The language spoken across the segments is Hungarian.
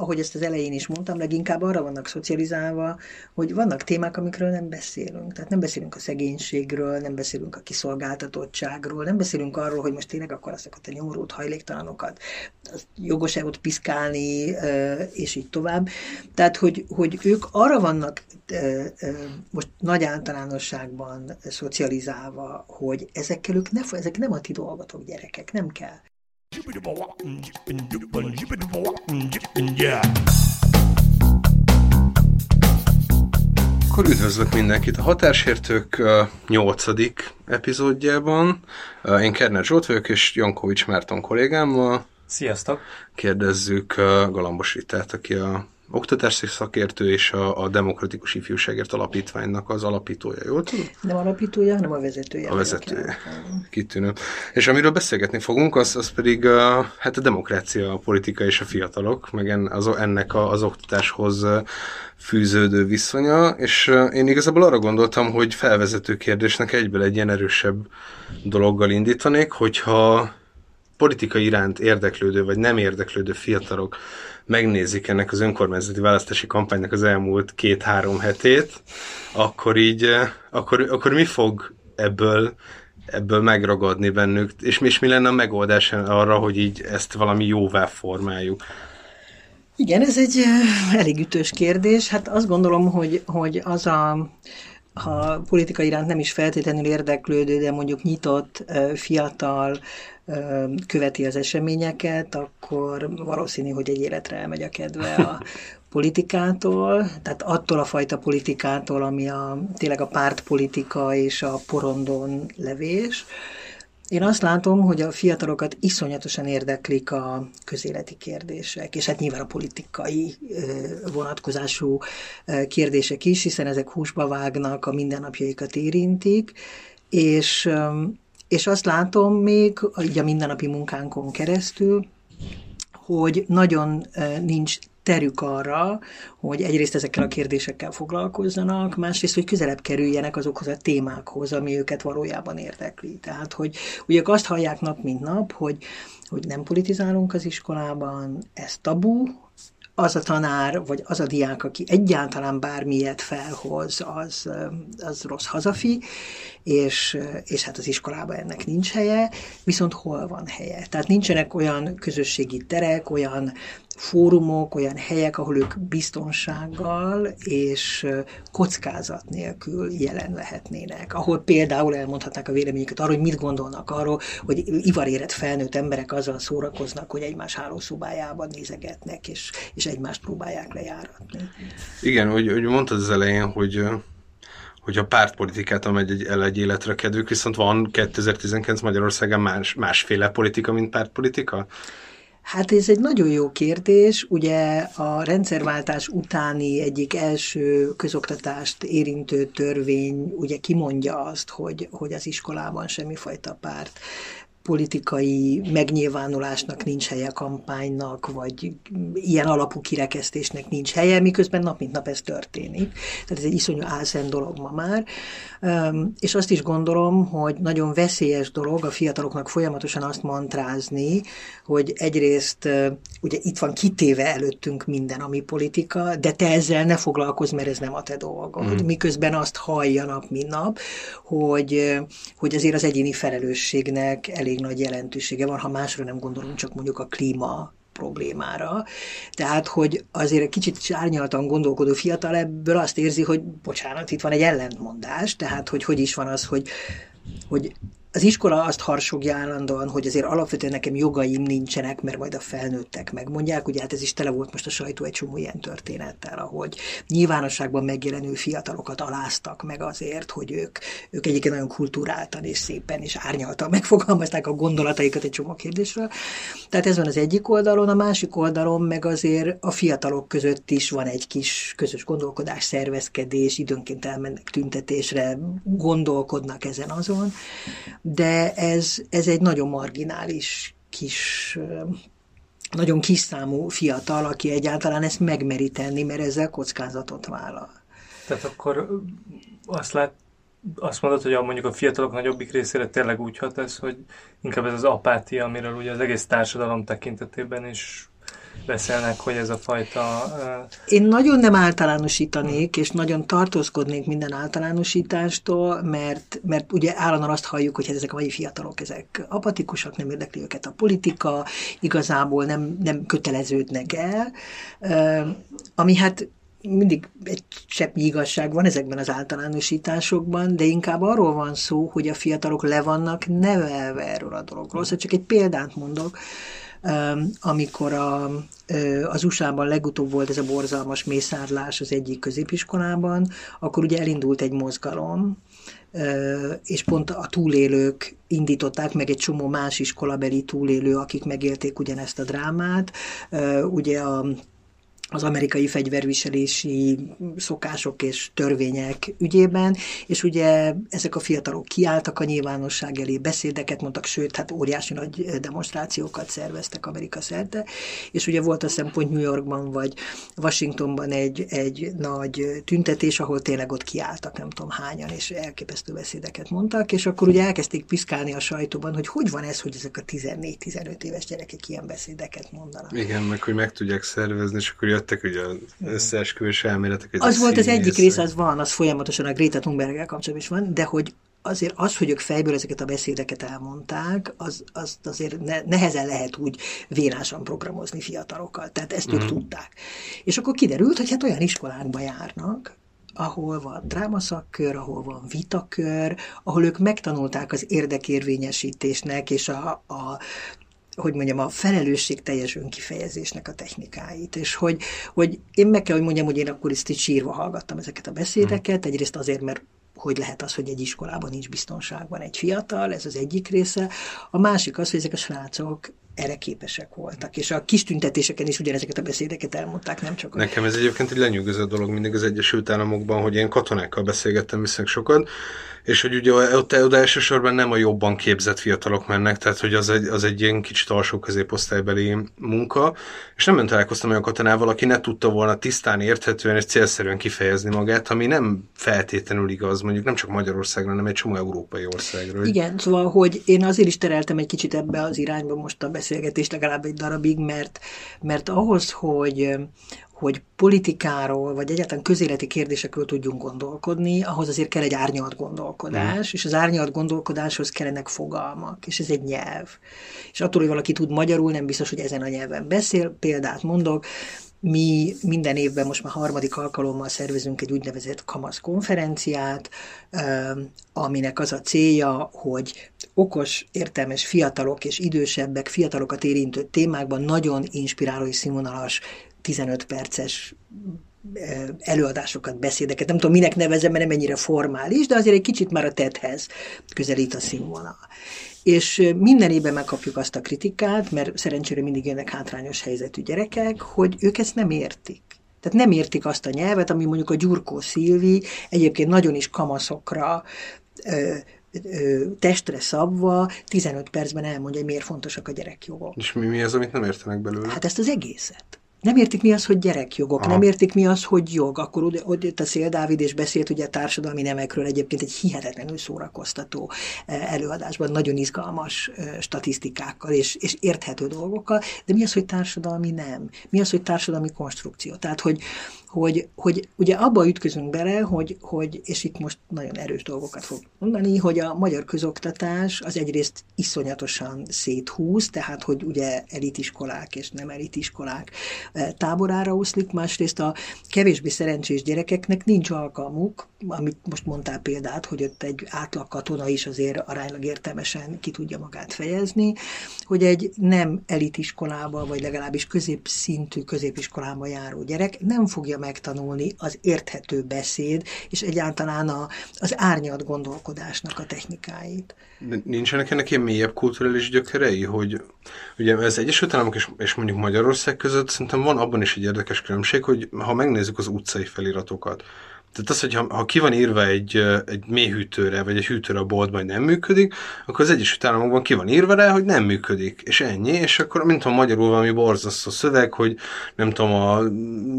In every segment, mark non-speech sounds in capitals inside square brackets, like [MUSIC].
ahogy ezt az elején is mondtam, leginkább arra vannak szocializálva, hogy vannak témák, amikről nem beszélünk. Tehát nem beszélünk a szegénységről, nem beszélünk a kiszolgáltatottságról, nem beszélünk arról, hogy most tényleg akkor azokat a nyomorult hajléktalanokat jogos-e ott piszkálni, és így tovább. Tehát, hogy, hogy ők arra vannak most nagy általánosságban szocializálva, hogy ezekkel ők ne, ezek nem a ti dolgotok, gyerekek, nem kell. Akkor üdvözlök mindenkit a Határsértők 8. epizódjában. Én Kerner Zsolt vagyok, és Jankovics Márton kollégámmal. Sziasztok! Kérdezzük Galambos Ritát, aki a oktatási szakértő és a, a Demokratikus Ifjúságért Alapítványnak az alapítója, jól tudom? Nem alapítója, hanem a vezetője. A vezetője. Kitűnő. És amiről beszélgetni fogunk, az, az pedig a, hát a demokrácia, a politika és a fiatalok, meg en, az, ennek a, az oktatáshoz fűződő viszonya, és én igazából arra gondoltam, hogy felvezető kérdésnek egyből egy ilyen erősebb dologgal indítanék, hogyha politika iránt érdeklődő vagy nem érdeklődő fiatalok megnézik ennek az önkormányzati választási kampánynak az elmúlt két-három hetét, akkor így, eh, akkor, akkor mi fog ebből ebből megragadni bennük, és és mi lenne a megoldás arra, hogy így ezt valami jóvá formáljuk? Igen, ez egy eh, elég ütős kérdés. Hát azt gondolom, hogy, hogy az a ha politika iránt nem is feltétlenül érdeklődő, de mondjuk nyitott, eh, fiatal, követi az eseményeket, akkor valószínű, hogy egy életre elmegy a kedve a [LAUGHS] politikától, tehát attól a fajta politikától, ami a, tényleg a pártpolitika és a porondon levés. Én azt látom, hogy a fiatalokat iszonyatosan érdeklik a közéleti kérdések, és hát nyilván a politikai vonatkozású kérdések is, hiszen ezek húsba vágnak, a mindennapjaikat érintik, és és azt látom még így a mindennapi munkánkon keresztül, hogy nagyon nincs terük arra, hogy egyrészt ezekkel a kérdésekkel foglalkozzanak, másrészt, hogy közelebb kerüljenek azokhoz a témákhoz, ami őket valójában érdekli. Tehát, hogy ugye azt hallják nap mint nap, hogy, hogy nem politizálunk az iskolában, ez tabu, az a tanár, vagy az a diák, aki egyáltalán bármilyet felhoz, az, az rossz hazafi, és, és hát az iskolában ennek nincs helye, viszont hol van helye? Tehát nincsenek olyan közösségi terek, olyan fórumok, olyan helyek, ahol ők biztonsággal és kockázat nélkül jelen lehetnének. Ahol például elmondhatnák a véleményüket arról, hogy mit gondolnak arról, hogy ivarérett felnőtt emberek azzal szórakoznak, hogy egymás hálószobájában nézegetnek, és, és egymást próbálják lejáratni. Igen, hogy, hogy mondtad az elején, hogy hogy a pártpolitikát megy egy, el egy életre kedvük, viszont van 2019 Magyarországon más, másféle politika, mint pártpolitika? Hát ez egy nagyon jó kérdés. Ugye a rendszerváltás utáni egyik első közoktatást érintő törvény ugye kimondja azt, hogy, hogy az iskolában semmifajta párt politikai megnyilvánulásnak nincs helye, kampánynak, vagy ilyen alapú kirekesztésnek nincs helye, miközben nap mint nap ez történik. Tehát ez egy iszonyú álszent dolog ma már. És azt is gondolom, hogy nagyon veszélyes dolog a fiataloknak folyamatosan azt mantrázni, hogy egyrészt ugye itt van kitéve előttünk minden, ami politika, de te ezzel ne foglalkozz, mert ez nem a te dolgod. Mm. Miközben azt hallja nap, mint nap, hogy, hogy azért az egyéni felelősségnek elég nagy jelentősége van, ha másra nem gondolunk, csak mondjuk a klíma problémára. Tehát, hogy azért egy kicsit árnyaltan gondolkodó fiatal ebből azt érzi, hogy bocsánat, itt van egy ellentmondás, tehát, hogy hogy is van az, hogy, hogy az iskola azt harsogja állandóan, hogy azért alapvetően nekem jogaim nincsenek, mert majd a felnőttek megmondják. Ugye hát ez is tele volt most a sajtó egy csomó ilyen történettel, ahogy nyilvánosságban megjelenő fiatalokat aláztak meg azért, hogy ők, ők egyébként nagyon kulturáltan és szépen és árnyaltan megfogalmazták a gondolataikat egy csomó kérdésről. Tehát ez van az egyik oldalon, a másik oldalon meg azért a fiatalok között is van egy kis közös gondolkodás, szervezkedés, időnként elmennek tüntetésre, gondolkodnak ezen azon de ez, ez egy nagyon marginális kis nagyon kis számú fiatal, aki egyáltalán ezt megmeri tenni, mert ezzel kockázatot vállal. Tehát akkor azt lát, azt mondod, hogy a, mondjuk a fiatalok nagyobbik részére tényleg úgy hat ez, hogy inkább ez az apátia, amiről ugye az egész társadalom tekintetében is beszélnek, hogy ez a fajta... Én nagyon nem általánosítanék, és nagyon tartózkodnék minden általánosítástól, mert, mert ugye állandóan azt halljuk, hogy hát ezek a mai fiatalok, ezek apatikusak, nem érdekli őket a politika, igazából nem, nem köteleződnek el, ami hát mindig egy cseppnyi igazság van ezekben az általánosításokban, de inkább arról van szó, hogy a fiatalok le vannak nevelve erről a dologról. Szóval csak egy példát mondok, amikor a, az USA-ban legutóbb volt ez a borzalmas mészárlás az egyik középiskolában, akkor ugye elindult egy mozgalom, és pont a túlélők indították meg egy csomó más iskolabeli túlélő, akik megélték ugyanezt a drámát. Ugye a az amerikai fegyverviselési szokások és törvények ügyében, és ugye ezek a fiatalok kiálltak a nyilvánosság elé, beszédeket mondtak, sőt, hát óriási nagy demonstrációkat szerveztek Amerika szerte, és ugye volt a szempont New Yorkban vagy Washingtonban egy, egy nagy tüntetés, ahol tényleg ott kiálltak, nem tudom hányan, és elképesztő beszédeket mondtak, és akkor ugye elkezdték piszkálni a sajtóban, hogy hogy van ez, hogy ezek a 14-15 éves gyerekek ilyen beszédeket mondanak. Igen, meg hogy meg tudják szervezni, és akkor jöttek ugye az összeesküvés elméletek. Az volt az egyik rész, az van, az folyamatosan a Greta thunberg kapcsolatban is van, de hogy azért az, hogy ők fejből ezeket a beszédeket elmondták, az, az azért ne, nehezen lehet úgy vénásan programozni fiatalokkal. Tehát ezt ők mm. tudták. És akkor kiderült, hogy hát olyan iskolákba járnak, ahol van drámaszakkör, ahol van vitakör, ahol ők megtanulták az érdekérvényesítésnek és a, a hogy mondjam, a felelősség teljes önkifejezésnek a technikáit, és hogy, hogy én meg kell, hogy mondjam, hogy én akkor ezt így sírva hallgattam ezeket a beszédeket, egyrészt azért, mert hogy lehet az, hogy egy iskolában nincs biztonságban egy fiatal, ez az egyik része. A másik az, hogy ezek a srácok erre képesek voltak. És a kis tüntetéseken is ugyanezeket a beszédeket elmondták, nem csak... Nekem ez egyébként egy lenyűgöző dolog mindig az Egyesült Államokban, hogy én katonákkal beszélgettem viszonylag sokat, és hogy ugye ott, ott elsősorban nem a jobban képzett fiatalok mennek, tehát hogy az egy, az egy ilyen kicsit alsó középosztálybeli munka, és nem találkoztam olyan katonával, aki ne tudta volna tisztán, érthetően és célszerűen kifejezni magát, ami nem feltétlenül igaz, mondjuk nem csak Magyarországra, hanem egy csomó európai országról. Igen, szóval, hogy én azért is tereltem egy kicsit ebbe az irányba most a beszélgetést legalább egy darabig, mert, mert ahhoz, hogy, hogy politikáról, vagy egyáltalán közéleti kérdésekről tudjunk gondolkodni, ahhoz azért kell egy árnyalt gondolkodás, mm. és az árnyalt gondolkodáshoz kellenek fogalmak, és ez egy nyelv. És attól, hogy valaki tud magyarul, nem biztos, hogy ezen a nyelven beszél. Példát mondok, mi minden évben most már harmadik alkalommal szervezünk egy úgynevezett kamasz konferenciát, aminek az a célja, hogy okos, értelmes fiatalok és idősebbek, fiatalokat érintő témákban nagyon inspiráló és színvonalas 15 perces előadásokat, beszédeket, nem tudom, minek nevezem, mert nem ennyire formális, de azért egy kicsit már a tethez közelít a színvonal. És minden évben megkapjuk azt a kritikát, mert szerencsére mindig jönnek hátrányos helyzetű gyerekek, hogy ők ezt nem értik. Tehát nem értik azt a nyelvet, ami mondjuk a Gyurkó Szilvi egyébként nagyon is kamaszokra testre szabva 15 percben elmondja, hogy miért fontosak a gyerekjogok. És mi, mi az, amit nem értenek belőle? Hát ezt az egészet nem értik mi az, hogy gyerekjogok, Aha. nem értik mi az, hogy jog. Akkor ott, ott a Szél Dávid és beszélt ugye a társadalmi nemekről egyébként egy hihetetlenül szórakoztató előadásban, nagyon izgalmas statisztikákkal és, és érthető dolgokkal, de mi az, hogy társadalmi nem? Mi az, hogy társadalmi konstrukció? Tehát, hogy, hogy, hogy ugye abba ütközünk bele, hogy, hogy, és itt most nagyon erős dolgokat fog mondani, hogy a magyar közoktatás az egyrészt iszonyatosan széthúz, tehát hogy ugye elitiskolák és nem elitiskolák eh, táborára oszlik, másrészt a kevésbé szerencsés gyerekeknek nincs alkalmuk, amit most mondtál példát, hogy ott egy átlag katona is azért aránylag értelmesen ki tudja magát fejezni, hogy egy nem elitiskolába, vagy legalábbis középszintű középiskolába járó gyerek nem fogja megtanulni az érthető beszéd, és egyáltalán a, az árnyalt gondolkodásnak a technikáit. De nincsenek ennek ilyen mélyebb kulturális gyökerei, hogy ugye ez Egyesült Államok és, és mondjuk Magyarország között szerintem van abban is egy érdekes különbség, hogy ha megnézzük az utcai feliratokat, tehát az, hogy ha, ha ki van írva egy, egy mélyhűtőre, vagy egy hűtőre a boltban, hogy nem működik, akkor az Egyesült Államokban ki van írva rá, hogy nem működik, és ennyi, és akkor, mint tudom, magyarul valami borzasztó szöveg, hogy nem tudom, a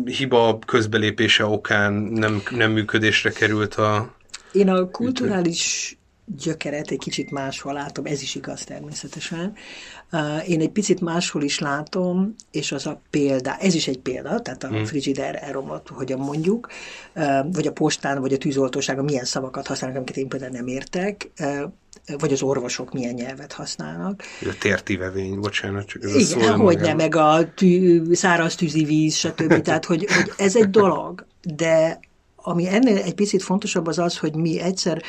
hiba közbelépése okán nem, nem működésre került a Én a kulturális gyökeret egy kicsit máshol látom, ez is igaz természetesen. Én egy picit máshol is látom, és az a példa, ez is egy példa, tehát a hmm. frigider elromlott, hogyan mondjuk, vagy a postán, vagy a tűzoltóságon milyen szavakat használnak, amiket én például nem értek, vagy az orvosok milyen nyelvet használnak. A tértivevény, bocsánat, csak ez Igen, a szó hogy nem, meg a tű, száraz tűzi víz, stb. [LAUGHS] Tehát, hogy, hogy ez egy dolog, de ami ennél egy picit fontosabb az az, hogy mi egyszer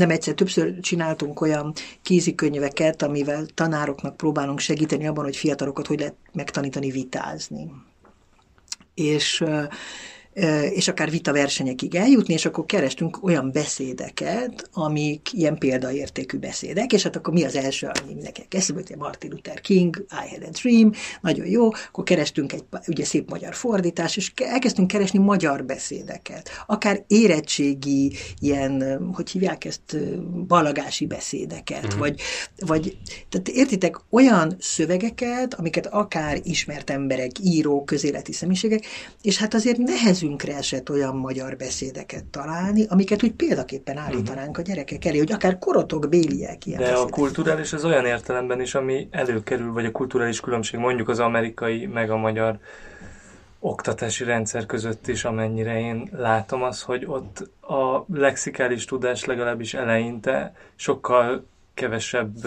nem egyszer, többször csináltunk olyan kézikönyveket, amivel tanároknak próbálunk segíteni abban, hogy fiatalokat hogy lehet megtanítani vitázni. És és akár vita versenyekig eljutni, és akkor kerestünk olyan beszédeket, amik ilyen példaértékű beszédek, és hát akkor mi az első, ami mindenki eszébe, Martin Luther King, I had a dream, nagyon jó, akkor kerestünk egy ugye szép magyar fordítás, és elkezdtünk keresni magyar beszédeket, akár érettségi, ilyen, hogy hívják ezt, balagási beszédeket, mm. vagy, vagy, tehát értitek, olyan szövegeket, amiket akár ismert emberek, írók, közéleti személyiségek, és hát azért nehez kezünkre esett olyan magyar beszédeket találni, amiket úgy példaképpen mhm. állítanánk a gyerekek elé, hogy akár korotok béliek ilyen De beszédek. a kulturális az olyan értelemben is, ami előkerül, vagy a kulturális különbség mondjuk az amerikai meg a magyar oktatási rendszer között is, amennyire én látom az, hogy ott a lexikális tudás legalábbis eleinte sokkal kevesebb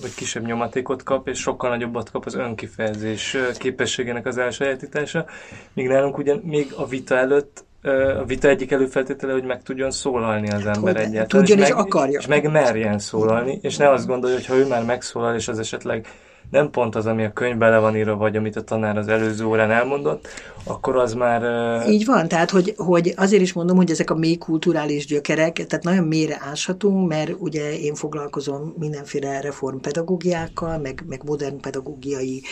vagy kisebb nyomatékot kap, és sokkal nagyobbat kap az önkifejezés képességének az elsajátítása, míg nálunk ugye még a vita előtt a vita egyik előfeltétele, hogy meg tudjon szólalni az ember hogy egyáltalán. Tudjon és, és meg, akarja. És meg merjen szólalni, és ne azt gondolja, hogy ha ő már megszólal, és az esetleg nem pont az, ami a könyvben le van írva, vagy amit a tanár az előző órán elmondott, akkor az már... Így van, tehát hogy, hogy azért is mondom, hogy ezek a mély kulturális gyökerek, tehát nagyon mélyre áshatunk, mert ugye én foglalkozom mindenféle reformpedagógiákkal, meg, meg modern pedagógiai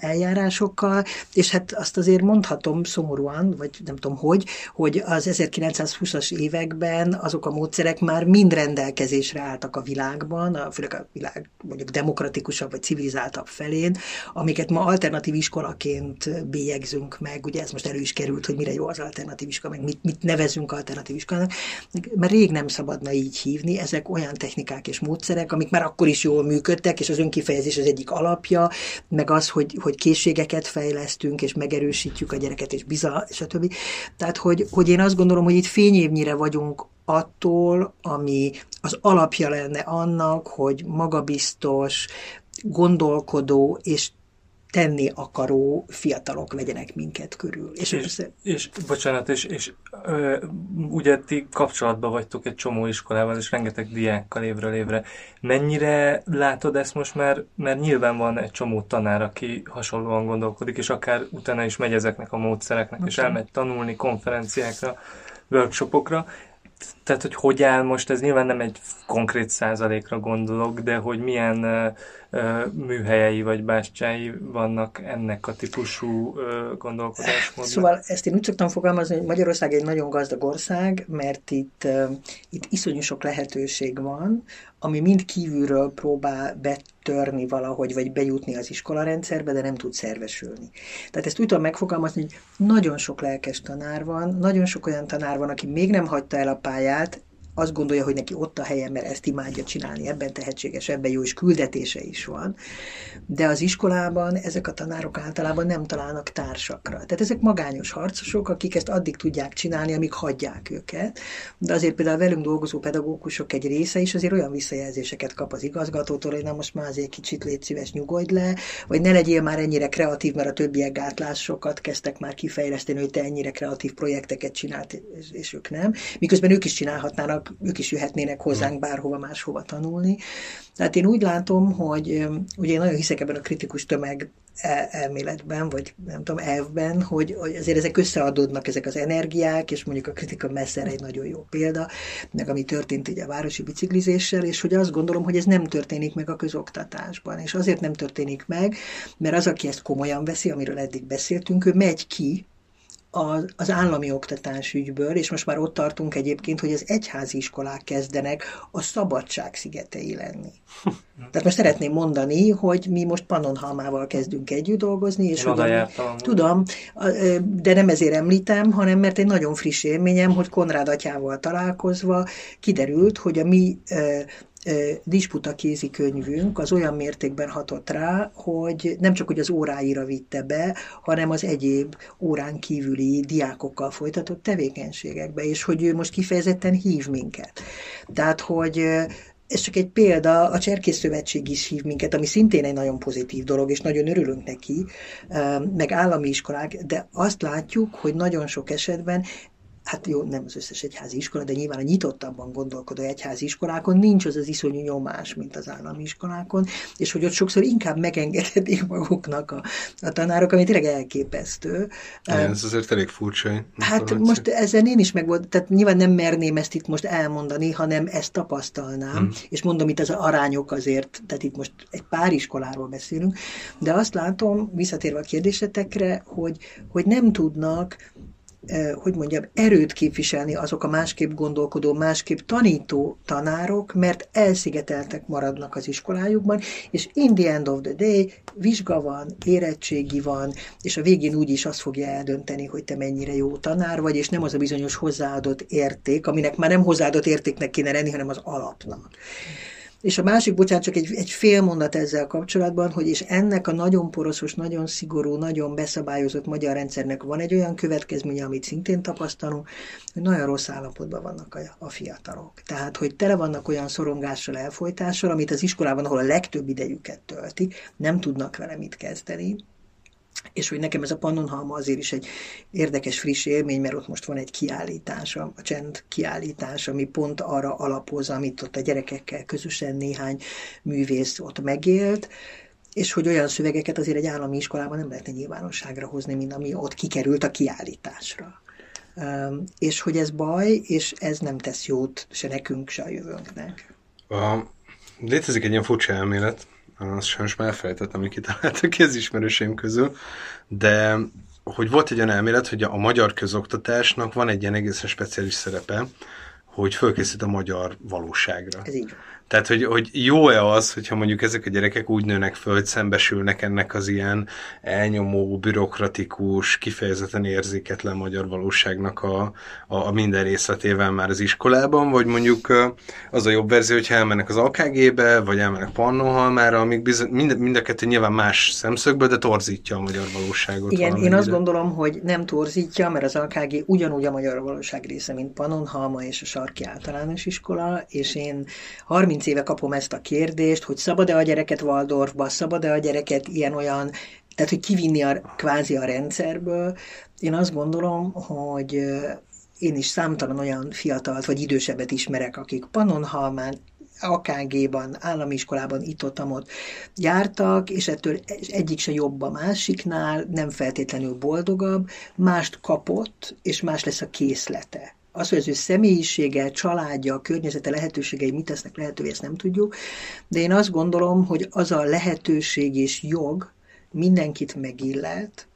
eljárásokkal, és hát azt azért mondhatom szomorúan, vagy nem tudom hogy, hogy az 1920-as években azok a módszerek már mind rendelkezésre álltak a világban, a, főleg a világ mondjuk demokratikusabb vagy civilizáltabb felén, amiket ma alternatív iskolaként bélyegzünk meg, ugye ez most elő is került, hogy mire jó az alternatív iskola, meg mit, mit nevezünk alternatív iskolának, mert rég nem szabadna így hívni, ezek olyan technikák és módszerek, amik már akkor is jól működtek, és az önkifejezés az egyik alapja, meg az, hogy, hogy készségeket fejlesztünk, és megerősítjük a gyereket, és biza, stb. Tehát, hogy, hogy én azt gondolom, hogy itt fényévnyire vagyunk attól, ami az alapja lenne annak, hogy magabiztos, gondolkodó és tenni akaró fiatalok vegyenek minket körül. És, és, össze... és bocsánat, és, és ö, ugye ti kapcsolatban vagytok egy csomó iskolával, és rengeteg diákkal évről évre. Mennyire látod ezt most már, mert nyilván van egy csomó tanár, aki hasonlóan gondolkodik, és akár utána is megy ezeknek a módszereknek, okay. és elmegy tanulni konferenciákra, workshopokra, tehát, hogy hogy áll most, ez nyilván nem egy konkrét százalékra gondolok, de hogy milyen műhelyei vagy bástyái vannak ennek a típusú gondolkodásmódnak. Szóval ezt én úgy szoktam fogalmazni, hogy Magyarország egy nagyon gazdag ország, mert itt, itt iszonyú sok lehetőség van, ami mind kívülről próbál betörni valahogy, vagy bejutni az iskolarendszerbe, de nem tud szervesülni. Tehát ezt úgy tudom megfogalmazni, hogy nagyon sok lelkes tanár van, nagyon sok olyan tanár van, aki még nem hagyta el a pályát, azt gondolja, hogy neki ott a helye, mert ezt imádja csinálni, ebben tehetséges, ebben jó, és küldetése is van. De az iskolában ezek a tanárok általában nem találnak társakra. Tehát ezek magányos harcosok, akik ezt addig tudják csinálni, amíg hagyják őket. De azért például velünk dolgozó pedagógusok egy része is azért olyan visszajelzéseket kap az igazgatótól, hogy na most már azért kicsit légy szíves, nyugodj le, vagy ne legyél már ennyire kreatív, mert a többiek gátlásokat kezdtek már kifejleszteni, hogy te ennyire kreatív projekteket csinált, és ők nem. Miközben ők is csinálhatnának ők is jöhetnének hozzánk bárhova máshova tanulni. Tehát én úgy látom, hogy ugye én nagyon hiszek ebben a kritikus tömeg e, elméletben, vagy nem tudom, elvben, hogy, hogy azért ezek összeadódnak, ezek az energiák, és mondjuk a kritika messze egy nagyon jó példa, meg ami történt ugye a városi biciklizéssel, és hogy azt gondolom, hogy ez nem történik meg a közoktatásban. És azért nem történik meg, mert az, aki ezt komolyan veszi, amiről eddig beszéltünk, ő megy ki az, az állami oktatás ügyből, és most már ott tartunk egyébként, hogy az egyházi iskolák kezdenek a szabadság szigetei lenni. [LAUGHS] Tehát most szeretném mondani, hogy mi most Pannonhalmával kezdünk együtt dolgozni, és hogy a, tudom, de nem ezért említem, hanem mert egy nagyon friss élményem, hogy Konrád atyával találkozva kiderült, hogy a mi disputa kézikönyvünk az olyan mértékben hatott rá, hogy nem csak hogy az óráira vitte be, hanem az egyéb órán kívüli diákokkal folytatott tevékenységekbe, és hogy ő most kifejezetten hív minket. Tehát, hogy ez csak egy példa, a Cserkész Szövetség is hív minket, ami szintén egy nagyon pozitív dolog, és nagyon örülünk neki, meg állami iskolák, de azt látjuk, hogy nagyon sok esetben hát jó, nem az összes egyházi iskola, de nyilván a nyitottabban gondolkodó egyházi iskolákon nincs az az iszonyú nyomás, mint az állami iskolákon, és hogy ott sokszor inkább megengedhetik maguknak a, a tanárok, ami tényleg elképesztő. Igen, ez azért elég furcsa. Hát most ezen én is meg volt, tehát nyilván nem merném ezt itt most elmondani, hanem ezt tapasztalnám, hmm. és mondom itt az arányok azért, tehát itt most egy pár iskoláról beszélünk, de azt látom, visszatérve a kérdésetekre, hogy, hogy nem tudnak hogy mondjam, erőt képviselni azok a másképp gondolkodó, másképp tanító tanárok, mert elszigeteltek maradnak az iskolájukban, és in the end of the day vizsga van, érettségi van, és a végén úgy is azt fogja eldönteni, hogy te mennyire jó tanár vagy, és nem az a bizonyos hozzáadott érték, aminek már nem hozzáadott értéknek kéne lenni, hanem az alapnak. És a másik, bocsánat, csak egy, egy fél mondat ezzel kapcsolatban, hogy és ennek a nagyon poroszos, nagyon szigorú, nagyon beszabályozott magyar rendszernek van egy olyan következménye, amit szintén tapasztalunk, hogy nagyon rossz állapotban vannak a, a fiatalok. Tehát, hogy tele vannak olyan szorongással, elfolytással, amit az iskolában, ahol a legtöbb idejüket töltik, nem tudnak vele mit kezdeni, és hogy nekem ez a Pannonhalma azért is egy érdekes, friss élmény, mert ott most van egy kiállítás, a csend kiállítás, ami pont arra alapoz, amit ott a gyerekekkel közösen néhány művész ott megélt, és hogy olyan szövegeket azért egy állami iskolában nem lehetne nyilvánosságra hozni, mint ami ott kikerült a kiállításra. És hogy ez baj, és ez nem tesz jót se nekünk, se a jövőnknek. A, létezik egy ilyen furcsa elmélet, azt sajnos már elfelejtettem, hogy kitaláltak ki az közül, de hogy volt egy olyan elmélet, hogy a magyar közoktatásnak van egy ilyen egészen speciális szerepe, hogy fölkészít a magyar valóságra. Ez így. Tehát, hogy, hogy jó-e az, hogyha mondjuk ezek a gyerekek úgy nőnek föl, hogy szembesülnek ennek az ilyen elnyomó, bürokratikus, kifejezetten érzéketlen magyar valóságnak a, a, a minden részletével már az iskolában, vagy mondjuk az a jobb verzió, hogyha elmennek az AKG-be, vagy elmennek Pannonhalmára, amik bizony, mind, mind a kettő nyilván más szemszögből, de torzítja a magyar valóságot. Igen, én azt gondolom, hogy nem torzítja, mert az AKG ugyanúgy a magyar valóság része, mint Pannonhalma és a Sarki Általános Iskola, és én 30 30 éve kapom ezt a kérdést, hogy szabad-e a gyereket Waldorfba, szabad-e a gyereket ilyen-olyan, tehát hogy kivinni a, kvázi a rendszerből. Én azt gondolom, hogy én is számtalan olyan fiatalt vagy idősebbet ismerek, akik Pannonhalmán, AKG-ban, állami iskolában itt-ott ott jártak, és ettől egyik se jobb a másiknál, nem feltétlenül boldogabb, mást kapott, és más lesz a készlete. Az, hogy az ő személyisége, családja, környezete, lehetőségei mit tesznek lehetővé, ezt nem tudjuk, de én azt gondolom, hogy az a lehetőség és jog mindenkit megillet,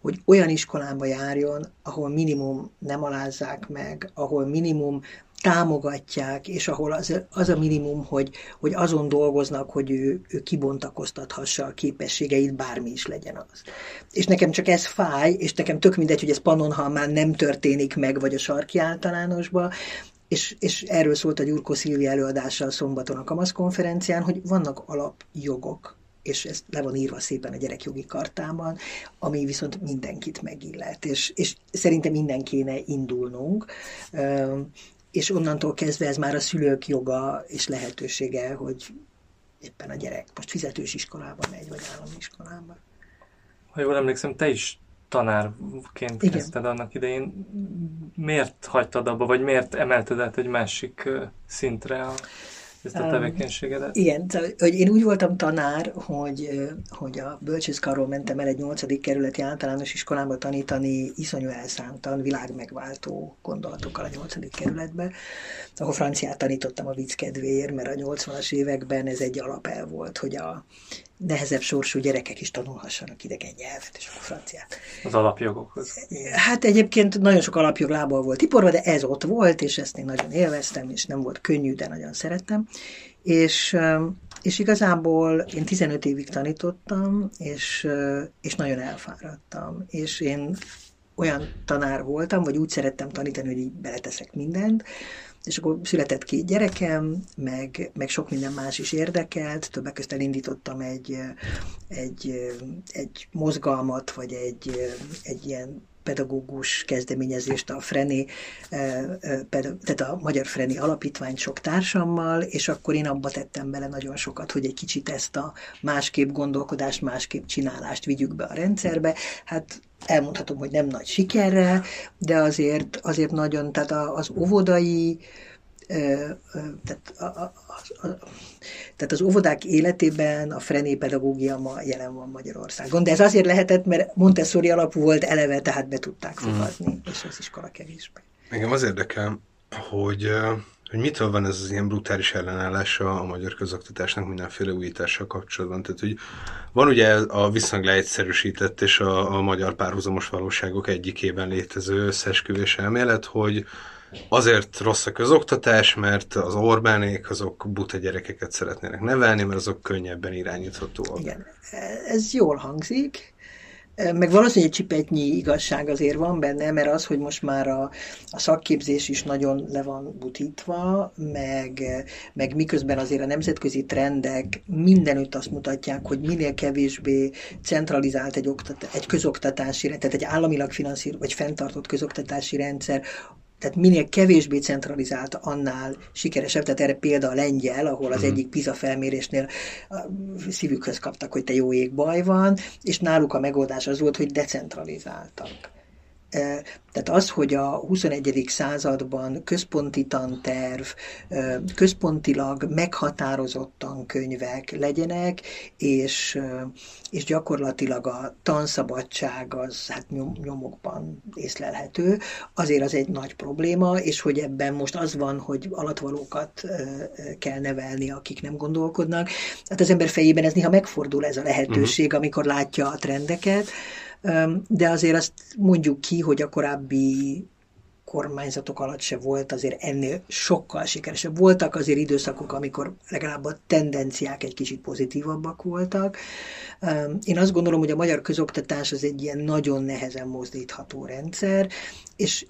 hogy olyan iskolába járjon, ahol minimum nem alázzák meg, ahol minimum támogatják, és ahol az, az a minimum, hogy, hogy azon dolgoznak, hogy ő, ő kibontakoztathassa a képességeit, bármi is legyen az. És nekem csak ez fáj, és nekem tök mindegy, hogy ez Pannonhalmán nem történik meg, vagy a sarki általánosban, és, és erről szólt a Gyurko Szilvi előadása a szombaton a Kamasz konferencián, hogy vannak alapjogok, és ez le van írva szépen a gyerekjogi kartában, ami viszont mindenkit megillet, és, és szerintem minden kéne indulnunk, és onnantól kezdve ez már a szülők joga és lehetősége, hogy éppen a gyerek most fizetős iskolába megy, vagy állami iskolába. Ha jól emlékszem, te is tanárként Igen. kezdted annak idején. Miért hagytad abba, vagy miért emelted át egy másik szintre a ezt a tevékenységedet? Igen, hogy én úgy voltam tanár, hogy, hogy a bölcsészkarról mentem el egy 8. kerületi általános iskolába tanítani iszonyú elszántan, világmegváltó gondolatokkal a 8. kerületbe, ahol franciát tanítottam a vicc kedvéért, mert a 80-as években ez egy alapel volt, hogy a nehezebb sorsú gyerekek is tanulhassanak idegen nyelvet, és akkor franciát. Az alapjogokhoz. Hát egyébként nagyon sok alapjog lábbal volt tiporva, de ez ott volt, és ezt én nagyon élveztem, és nem volt könnyű, de nagyon szerettem. És, és igazából én 15 évig tanítottam, és, és nagyon elfáradtam. És én olyan tanár voltam, vagy úgy szerettem tanítani, hogy így beleteszek mindent, és akkor született két gyerekem, meg, meg sok minden más is érdekelt, többek között elindítottam egy, egy, egy mozgalmat, vagy egy, egy ilyen pedagógus kezdeményezést a Frené, tehát a Magyar Frené Alapítvány sok társammal, és akkor én abba tettem bele nagyon sokat, hogy egy kicsit ezt a másképp gondolkodást, másképp csinálást vigyük be a rendszerbe. Hát elmondhatom, hogy nem nagy sikerrel, de azért, azért nagyon, tehát az óvodai, tehát, a, a, a, tehát az óvodák életében a frené pedagógia ma jelen van Magyarországon. De ez azért lehetett, mert Montessori alapú volt eleve, tehát be tudták mhm. fogadni, mm. és az iskola kevésbé. Engem az érdekel, hogy hogy mitől van ez az ilyen brutális ellenállása a magyar közoktatásnak mindenféle újítással kapcsolatban. Tehát, hogy van ugye a viszonylag leegyszerűsített és a, a magyar párhuzamos valóságok egyikében létező összeesküvés elmélet, hogy azért rossz a közoktatás, mert az Orbánék azok buta gyerekeket szeretnének nevelni, mert azok könnyebben irányíthatóak. Igen, ez jól hangzik, meg valószínűleg egy csipetnyi igazság azért van benne, mert az, hogy most már a, a szakképzés is nagyon le van butítva, meg, meg miközben azért a nemzetközi trendek mindenütt azt mutatják, hogy minél kevésbé centralizált egy, oktat, egy közoktatási, tehát egy államilag finanszírozott vagy fenntartott közoktatási rendszer, tehát minél kevésbé centralizált, annál sikeresebb. Tehát erre példa a lengyel, ahol az mm. egyik PISA felmérésnél szívükhöz kaptak, hogy te jó ég baj van, és náluk a megoldás az volt, hogy decentralizáltak. Tehát az, hogy a 21. században központi tanterv, központilag meghatározottan könyvek legyenek, és, és gyakorlatilag a tanszabadság az hát nyomokban észlelhető, azért az egy nagy probléma, és hogy ebben most az van, hogy alatvalókat kell nevelni, akik nem gondolkodnak. Hát az ember fejében ez néha megfordul ez a lehetőség, uh-huh. amikor látja a trendeket, de azért azt mondjuk ki, hogy a korábbi kormányzatok alatt se volt azért ennél sokkal sikeresebb. Voltak azért időszakok, amikor legalább a tendenciák egy kicsit pozitívabbak voltak. Én azt gondolom, hogy a magyar közoktatás az egy ilyen nagyon nehezen mozdítható rendszer, és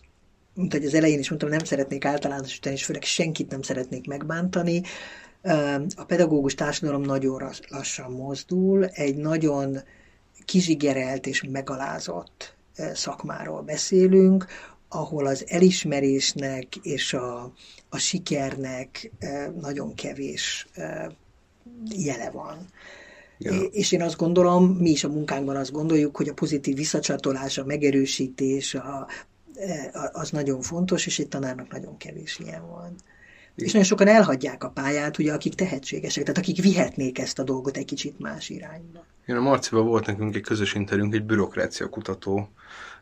mint hogy az elején is mondtam, nem szeretnék általánosítani, és főleg senkit nem szeretnék megbántani. A pedagógus társadalom nagyon lassan mozdul, egy nagyon kizsigerelt és megalázott szakmáról beszélünk, ahol az elismerésnek és a, a sikernek nagyon kevés jele van. Ja. És én azt gondolom, mi is a munkánkban azt gondoljuk, hogy a pozitív visszacsatolás, a megerősítés, a, az nagyon fontos, és egy tanárnak nagyon kevés ilyen van. És nagyon sokan elhagyják a pályát, ugye, akik tehetségesek, tehát akik vihetnék ezt a dolgot egy kicsit más irányba. Igen, a Marcival volt nekünk egy közös interjúnk egy bürokrácia kutató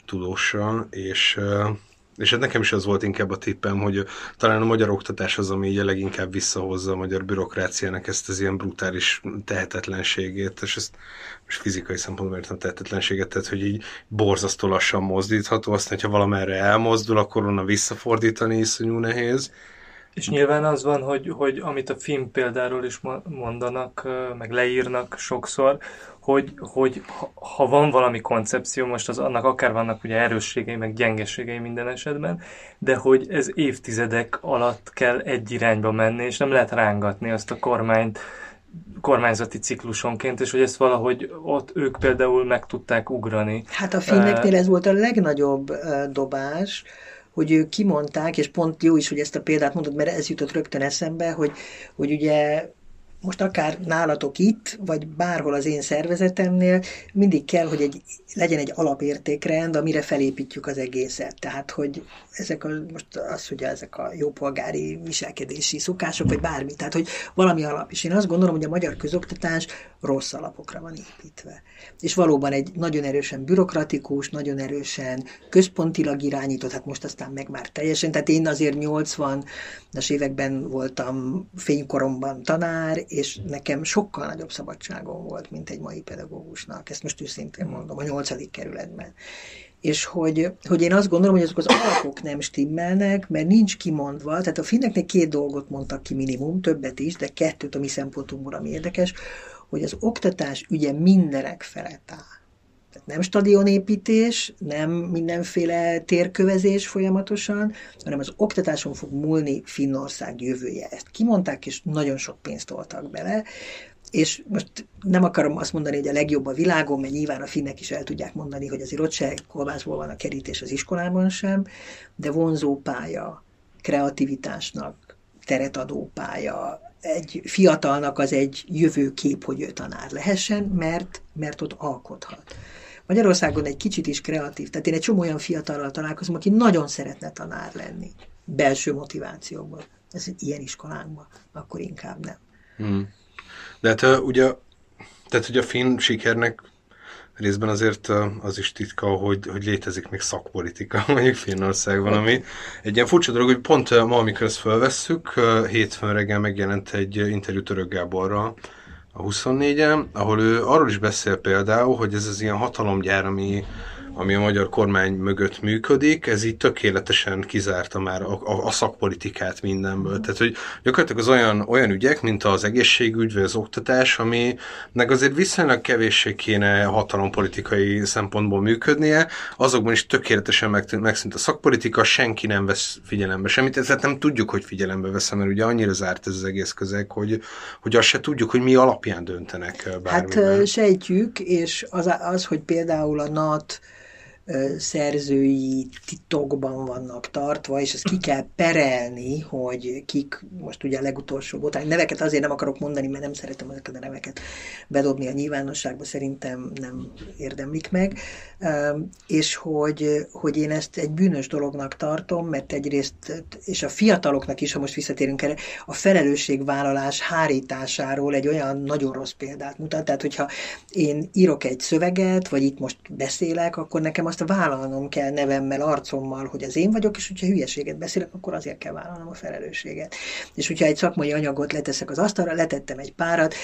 tudóssal, és és hát nekem is az volt inkább a tippem, hogy talán a magyar oktatás az, ami így leginkább visszahozza a magyar bürokráciának ezt az ilyen brutális tehetetlenségét, és ezt most fizikai szempontból értem tehetetlenséget, tehát hogy így borzasztó lassan mozdítható, aztán, hogyha valamerre elmozdul, akkor onnan visszafordítani iszonyú nehéz. És nyilván az van, hogy, hogy amit a film példáról is mondanak, meg leírnak sokszor, hogy, hogy ha van valami koncepció, most az annak akár vannak ugye erősségei, meg gyengeségei minden esetben, de hogy ez évtizedek alatt kell egy irányba menni, és nem lehet rángatni azt a kormányt kormányzati ciklusonként, és hogy ezt valahogy ott ők például meg tudták ugrani. Hát a finneknél ez volt a legnagyobb dobás, hogy ők kimondták, és pont jó is, hogy ezt a példát mondod, mert ez jutott rögtön eszembe, hogy, hogy ugye most akár nálatok itt, vagy bárhol az én szervezetemnél, mindig kell, hogy egy, legyen egy alapértékrend, amire felépítjük az egészet. Tehát, hogy ezek a, most az, hogy ezek a jópolgári viselkedési szokások, vagy bármi, tehát, hogy valami alap. És én azt gondolom, hogy a magyar közoktatás rossz alapokra van építve. És valóban egy nagyon erősen bürokratikus, nagyon erősen központilag irányított, hát most aztán meg már teljesen, tehát én azért 80-as években voltam fénykoromban tanár, és nekem sokkal nagyobb szabadságom volt, mint egy mai pedagógusnak. Ezt most őszintén mondom, a nyolcadik kerületben és hogy, hogy én azt gondolom, hogy azok az alapok nem stimmelnek, mert nincs kimondva, tehát a finneknek két dolgot mondtak ki minimum, többet is, de kettőt a mi szempontunkból, ami érdekes, hogy az oktatás ügye mindenek felett áll. Tehát nem stadionépítés, nem mindenféle térkövezés folyamatosan, hanem az oktatáson fog múlni Finnország jövője. Ezt kimondták, és nagyon sok pénzt toltak bele, és most nem akarom azt mondani, hogy a legjobb a világon, mert nyilván a finnek is el tudják mondani, hogy azért ott se kolbászból van a kerítés az iskolában sem, de vonzó pálya, kreativitásnak teret adó pálya, egy fiatalnak az egy jövőkép, hogy ő tanár lehessen, mert, mert ott alkothat. Magyarországon egy kicsit is kreatív, tehát én egy csomó olyan fiatalral találkozom, aki nagyon szeretne tanár lenni, belső motivációból. Ez egy ilyen iskolánkban, akkor inkább nem. Hmm. De hát ugye, tehát ugye a finn sikernek részben azért az is titka, hogy, hogy létezik még szakpolitika [LAUGHS] mondjuk Finnországban, ami egy ilyen furcsa dolog, hogy pont ma, amikor ezt felvesszük, hétfőn reggel megjelent egy interjú Török Gáborral, a 24-en, ahol ő arról is beszél például, hogy ez az ilyen hatalomgyár, ami ami a magyar kormány mögött működik, ez így tökéletesen kizárta már a, a, a szakpolitikát mindenből. Tehát, hogy gyakorlatilag az olyan, olyan ügyek, mint az egészségügy, vagy az oktatás, aminek azért viszonylag kevéssé kéne hatalompolitikai szempontból működnie, azokban is tökéletesen meg, megszűnt a szakpolitika, senki nem vesz figyelembe semmit, tehát nem tudjuk, hogy figyelembe veszem, mert ugye annyira zárt ez az egész közeg, hogy, hogy azt se tudjuk, hogy mi alapján döntenek bármiben. Hát sejtjük, és az, az hogy például a NAT szerzői titokban vannak tartva, és ezt ki kell perelni, hogy kik, most ugye a legutolsó botán, neveket azért nem akarok mondani, mert nem szeretem ezeket a neveket bedobni a nyilvánosságba, szerintem nem érdemlik meg, és hogy, hogy én ezt egy bűnös dolognak tartom, mert egyrészt, és a fiataloknak is, ha most visszatérünk erre, a felelősségvállalás hárításáról egy olyan nagyon rossz példát mutat, tehát hogyha én írok egy szöveget, vagy itt most beszélek, akkor nekem azt vállalnom kell nevemmel, arcommal, hogy az én vagyok, és hogyha hülyeséget beszélek, akkor azért kell vállalnom a felelősséget. És hogyha egy szakmai anyagot leteszek az asztalra, letettem egy párat,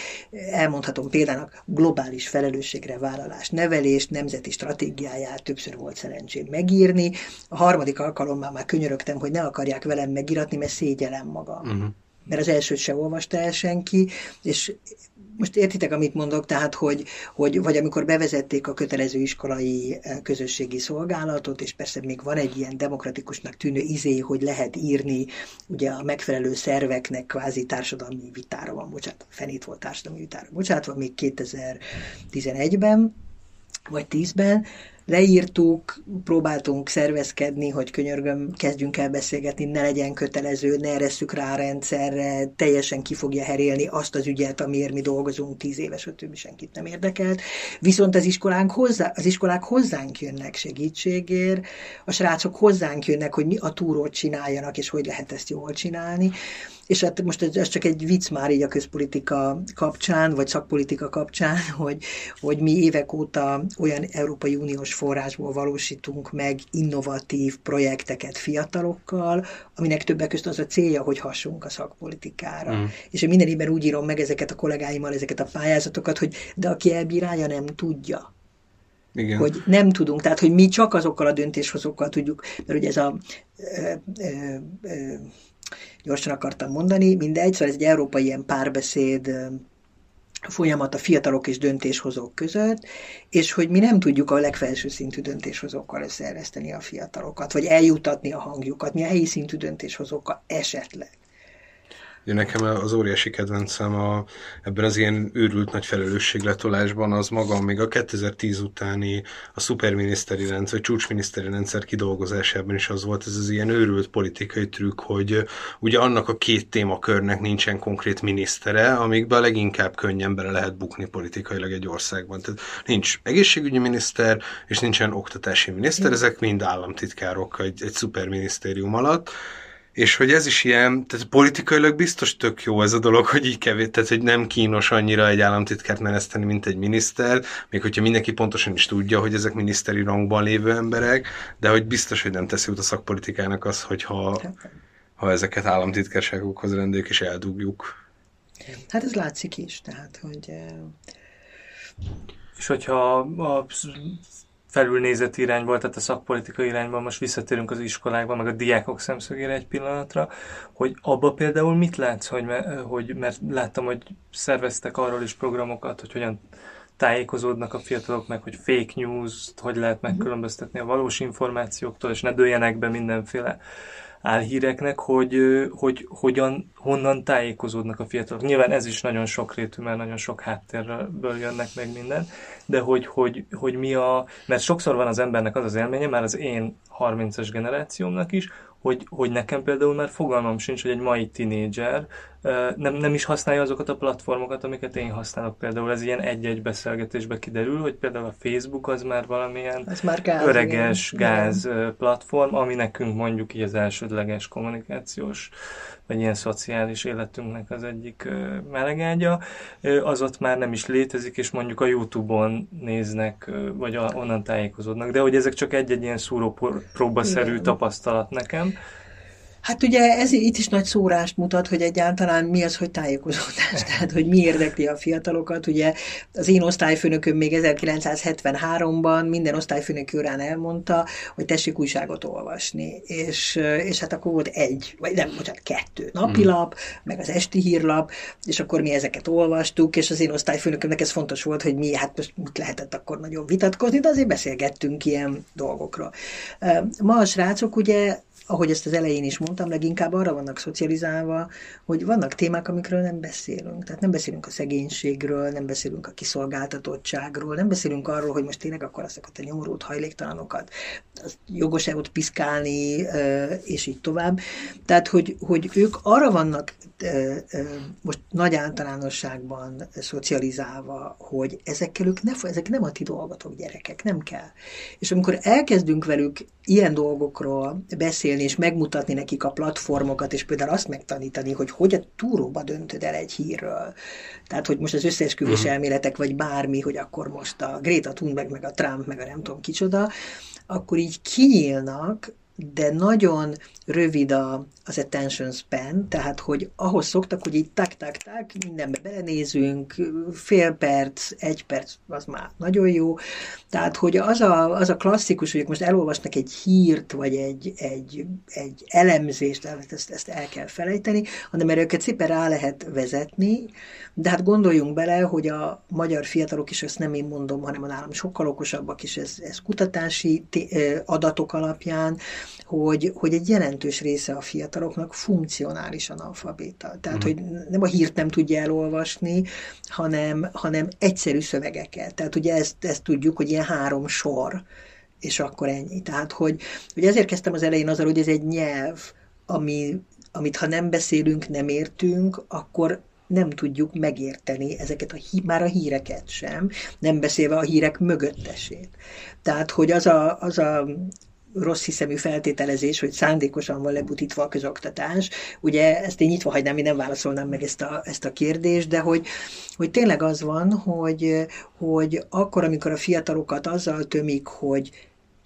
elmondhatom példának globális felelősségre vállalás, nevelést, nemzeti stratégiáját többször volt szerencsém megírni. A harmadik alkalommal már könyörögtem, hogy ne akarják velem megiratni, mert szégyelem magam. Uh-huh mert az elsőt se olvasta el senki, és most értitek, amit mondok, tehát, hogy, hogy vagy amikor bevezették a kötelező iskolai eh, közösségi szolgálatot, és persze még van egy ilyen demokratikusnak tűnő izé, hogy lehet írni ugye a megfelelő szerveknek kvázi társadalmi vitára van, bocsánat, fenét volt társadalmi vitára, bocsánat, még 2011-ben, vagy 10-ben, leírtuk, próbáltunk szervezkedni, hogy könyörgöm, kezdjünk el beszélgetni, ne legyen kötelező, ne eresszük rá a rendszerre, teljesen ki fogja herélni azt az ügyet, amiért mi dolgozunk tíz éves, többi senkit nem érdekelt. Viszont az, iskolánk hozzá, az iskolák hozzánk jönnek segítségért, a srácok hozzánk jönnek, hogy mi a túrót csináljanak, és hogy lehet ezt jól csinálni. És hát most ez csak egy vicc már így a közpolitika kapcsán, vagy szakpolitika kapcsán, [LAUGHS] hogy, hogy mi évek óta olyan Európai Uniós forrásból valósítunk meg innovatív projekteket fiatalokkal, aminek többek között az a célja, hogy hassunk a szakpolitikára. Mm. És én minden évben úgy írom meg ezeket a kollégáimmal, ezeket a pályázatokat, hogy de aki elbírálja, nem tudja. Igen. Hogy nem tudunk, tehát hogy mi csak azokkal a döntéshozókkal tudjuk, mert ugye ez a ö, ö, ö, gyorsan akartam mondani, mindegy, szóval ez egy európai ilyen párbeszéd folyamat a fiatalok és döntéshozók között, és hogy mi nem tudjuk a legfelső szintű döntéshozókkal összeereszteni a fiatalokat, vagy eljutatni a hangjukat, mi a helyi szintű döntéshozókkal esetleg. Ugye nekem az óriási kedvencem a, ebben az ilyen őrült nagy felelősségletolásban az maga még a 2010 utáni a szuperminiszteri rendszer, vagy csúcsminiszteri rendszer kidolgozásában is az volt ez az ilyen őrült politikai trükk, hogy ugye annak a két témakörnek nincsen konkrét minisztere, amikben leginkább könnyen bele lehet bukni politikailag egy országban. Tehát nincs egészségügyi miniszter, és nincsen oktatási miniszter, ezek mind államtitkárok egy, egy szuperminisztérium alatt, és hogy ez is ilyen, tehát politikailag biztos tök jó ez a dolog, hogy így kevés, tehát hogy nem kínos annyira egy államtitkárt meneszteni, mint egy miniszter, még hogyha mindenki pontosan is tudja, hogy ezek miniszteri rangban lévő emberek, de hogy biztos, hogy nem teszi út a szakpolitikának az, hogyha ha ezeket államtitkárságokhoz rendeljük és eldugjuk. Hát ez látszik is, tehát, hogy... És hogyha a felülnézeti irányból, tehát a szakpolitikai irányban most visszatérünk az iskolákba, meg a diákok szemszögére egy pillanatra, hogy abba például mit látsz, hogy, hogy mert láttam, hogy szerveztek arról is programokat, hogy hogyan tájékozódnak a fiatalok meg, hogy fake news hogy lehet megkülönböztetni a valós információktól, és ne dőljenek be mindenféle álhíreknek, hogy, hogy hogyan, honnan tájékozódnak a fiatalok. Nyilván ez is nagyon sokrétű, mert nagyon sok háttérből jönnek meg minden, de hogy, hogy, hogy mi a... Mert sokszor van az embernek az az élménye, már az én 30-as generációmnak is, hogy, hogy nekem például már fogalmam sincs, hogy egy mai tinédzser nem, nem is használja azokat a platformokat, amiket én használok. Például ez ilyen egy-egy beszélgetésbe kiderül, hogy például a Facebook az már valamilyen ez már gáz, öreges igen. gáz platform, ami nekünk mondjuk így az elsődleges kommunikációs vagy ilyen szociális életünknek az egyik melegágya, az ott már nem is létezik, és mondjuk a YouTube-on néznek, vagy onnan tájékozódnak. De hogy ezek csak egy-egy ilyen szúrópróbaszerű tapasztalat nekem. Hát ugye ez itt is nagy szórást mutat, hogy egyáltalán mi az, hogy tájékozódás, [LAUGHS] tehát hogy mi érdekli a fiatalokat. Ugye az én osztályfőnököm még 1973-ban minden osztályfőnök órán elmondta, hogy tessék újságot olvasni. És, és hát akkor volt egy, vagy nem, bocsánat, kettő napilap, hmm. meg az esti hírlap, és akkor mi ezeket olvastuk, és az én osztályfőnökömnek ez fontos volt, hogy mi, hát most mit lehetett akkor nagyon vitatkozni, de azért beszélgettünk ilyen dolgokról. Ma a srácok ugye ahogy ezt az elején is mondtam, leginkább arra vannak szocializálva, hogy vannak témák, amikről nem beszélünk. Tehát nem beszélünk a szegénységről, nem beszélünk a kiszolgáltatottságról, nem beszélünk arról, hogy most tényleg akkor azokat a nyomorult hajléktalanokat jogos-e ott piszkálni, és így tovább. Tehát, hogy, hogy ők arra vannak most nagy általánosságban szocializálva, hogy ezekkel ők ne, ezek nem a ti dolgotok, gyerekek, nem kell. És amikor elkezdünk velük ilyen dolgokról beszélni, és megmutatni nekik a platformokat, és például azt megtanítani, hogy hogy a túróba döntöd el egy hírről. Tehát, hogy most az összeesküvés uh-huh. elméletek, vagy bármi, hogy akkor most a Greta Thunberg, meg a Trump, meg a nem tudom kicsoda, akkor így kinyílnak, de nagyon rövid a, az attention span, tehát hogy ahhoz szoktak, hogy így tak-tak-tak, mindenbe belenézünk, fél perc, egy perc, az már nagyon jó. Tehát, hogy az a, az a klasszikus, hogy most elolvasnak egy hírt, vagy egy, egy, egy elemzést, ezt, ezt el kell felejteni, hanem erre őket szépen rá lehet vezetni, de hát gondoljunk bele, hogy a magyar fiatalok is, ezt nem én mondom, hanem a nálam sokkal okosabbak is, ez, ez kutatási adatok alapján, hogy, hogy egy jelentős része a fiataloknak funkcionális analfabéta. Tehát, mm. hogy nem a hírt nem tudja elolvasni, hanem, hanem egyszerű szövegeket. Tehát ugye ezt, ezt tudjuk, hogy ilyen három sor, és akkor ennyi. Tehát, hogy, hogy ezért kezdtem az elején azzal, hogy ez egy nyelv, ami, amit ha nem beszélünk, nem értünk, akkor nem tudjuk megérteni ezeket a hí- már a híreket sem, nem beszélve a hírek mögöttesét. Tehát, hogy az a, az a rossz hiszemű feltételezés, hogy szándékosan van lebutítva a közoktatás. Ugye ezt én nyitva hagynám, én nem válaszolnám meg ezt a, ezt a kérdést, de hogy, hogy tényleg az van, hogy, hogy akkor, amikor a fiatalokat azzal tömik, hogy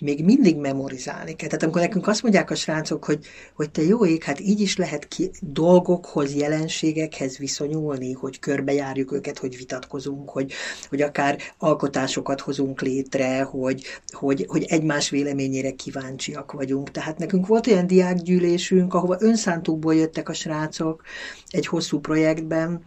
még mindig memorizálni kell. Tehát amikor nekünk azt mondják a srácok, hogy, hogy te jó ég, hát így is lehet ki dolgokhoz, jelenségekhez viszonyulni, hogy körbejárjuk őket, hogy vitatkozunk, hogy, hogy akár alkotásokat hozunk létre, hogy, hogy, hogy egymás véleményére kíváncsiak vagyunk. Tehát nekünk volt olyan diákgyűlésünk, ahova önszántukból jöttek a srácok egy hosszú projektben,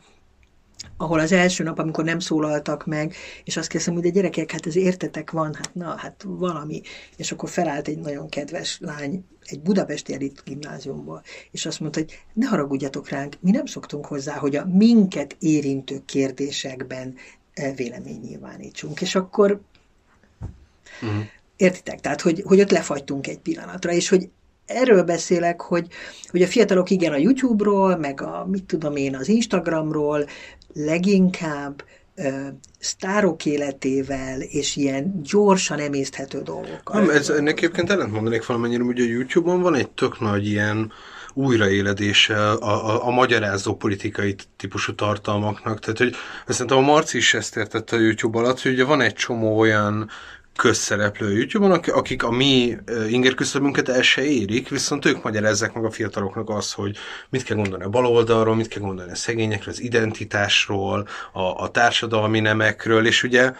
ahol az első nap, amikor nem szólaltak meg, és azt kezdtem, hogy de gyerekek, hát ez értetek van, hát na, hát valami. És akkor felállt egy nagyon kedves lány egy budapesti elit gimnáziumból, és azt mondta, hogy ne haragudjatok ránk, mi nem szoktunk hozzá, hogy a minket érintő kérdésekben eh, vélemény nyilvánítsunk. És akkor uh-huh. értitek? Tehát, hogy, hogy ott lefagytunk egy pillanatra, és hogy erről beszélek, hogy, hogy a fiatalok igen a YouTube-ról, meg a mit tudom én az Instagramról leginkább sztárok életével és ilyen gyorsan emészthető dolgokkal. Nem, ez, ennek egyébként ellent mondanék valamennyire, hogy a YouTube-on van egy tök nagy ilyen újraéledése a, a, a magyarázó politikai típusú tartalmaknak. Tehát, hogy szerintem a Marci is ezt értette a YouTube alatt, hogy ugye van egy csomó olyan közszereplő YouTube-on, akik a mi inger küszöbünket el se érik, viszont ők magyarázzák meg a fiataloknak azt, hogy mit kell gondolni a baloldalról, mit kell gondolni a szegényekről, az identitásról, a, a társadalmi nemekről, és ugye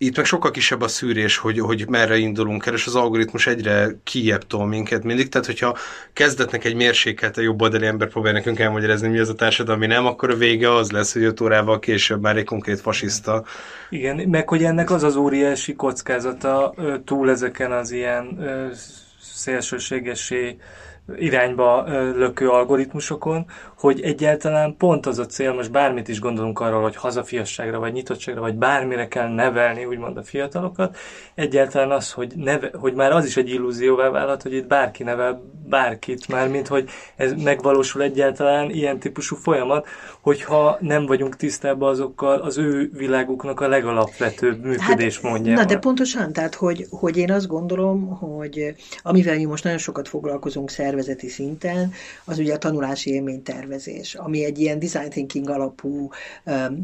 itt meg sokkal kisebb a szűrés, hogy, hogy merre indulunk el, és az algoritmus egyre kijebb tol minket mindig. Tehát, hogyha kezdetnek egy mérsékelt, a jobb oldali ember próbál nekünk elmagyarázni, mi az a társadalmi nem, akkor a vége az lesz, hogy öt órával később már egy konkrét fasiszta. Igen, meg hogy ennek az az óriási kockázata túl ezeken az ilyen szélsőségesé irányba lökő algoritmusokon, hogy egyáltalán pont az a cél, most bármit is gondolunk arról, hogy hazafiasságra, vagy nyitottságra, vagy bármire kell nevelni, úgymond a fiatalokat, egyáltalán az, hogy, neve, hogy már az is egy illúzióvá válhat, hogy itt bárki nevel bárkit, már mint hogy ez megvalósul egyáltalán ilyen típusú folyamat, hogyha nem vagyunk tisztában azokkal az ő világuknak a legalapvetőbb működésmódjával. Hát, na de pontosan, tehát hogy, hogy én azt gondolom, hogy amivel mi most nagyon sokat foglalkozunk szervezeti szinten, az ugye a tanulási élménytervezés, ami egy ilyen design thinking alapú,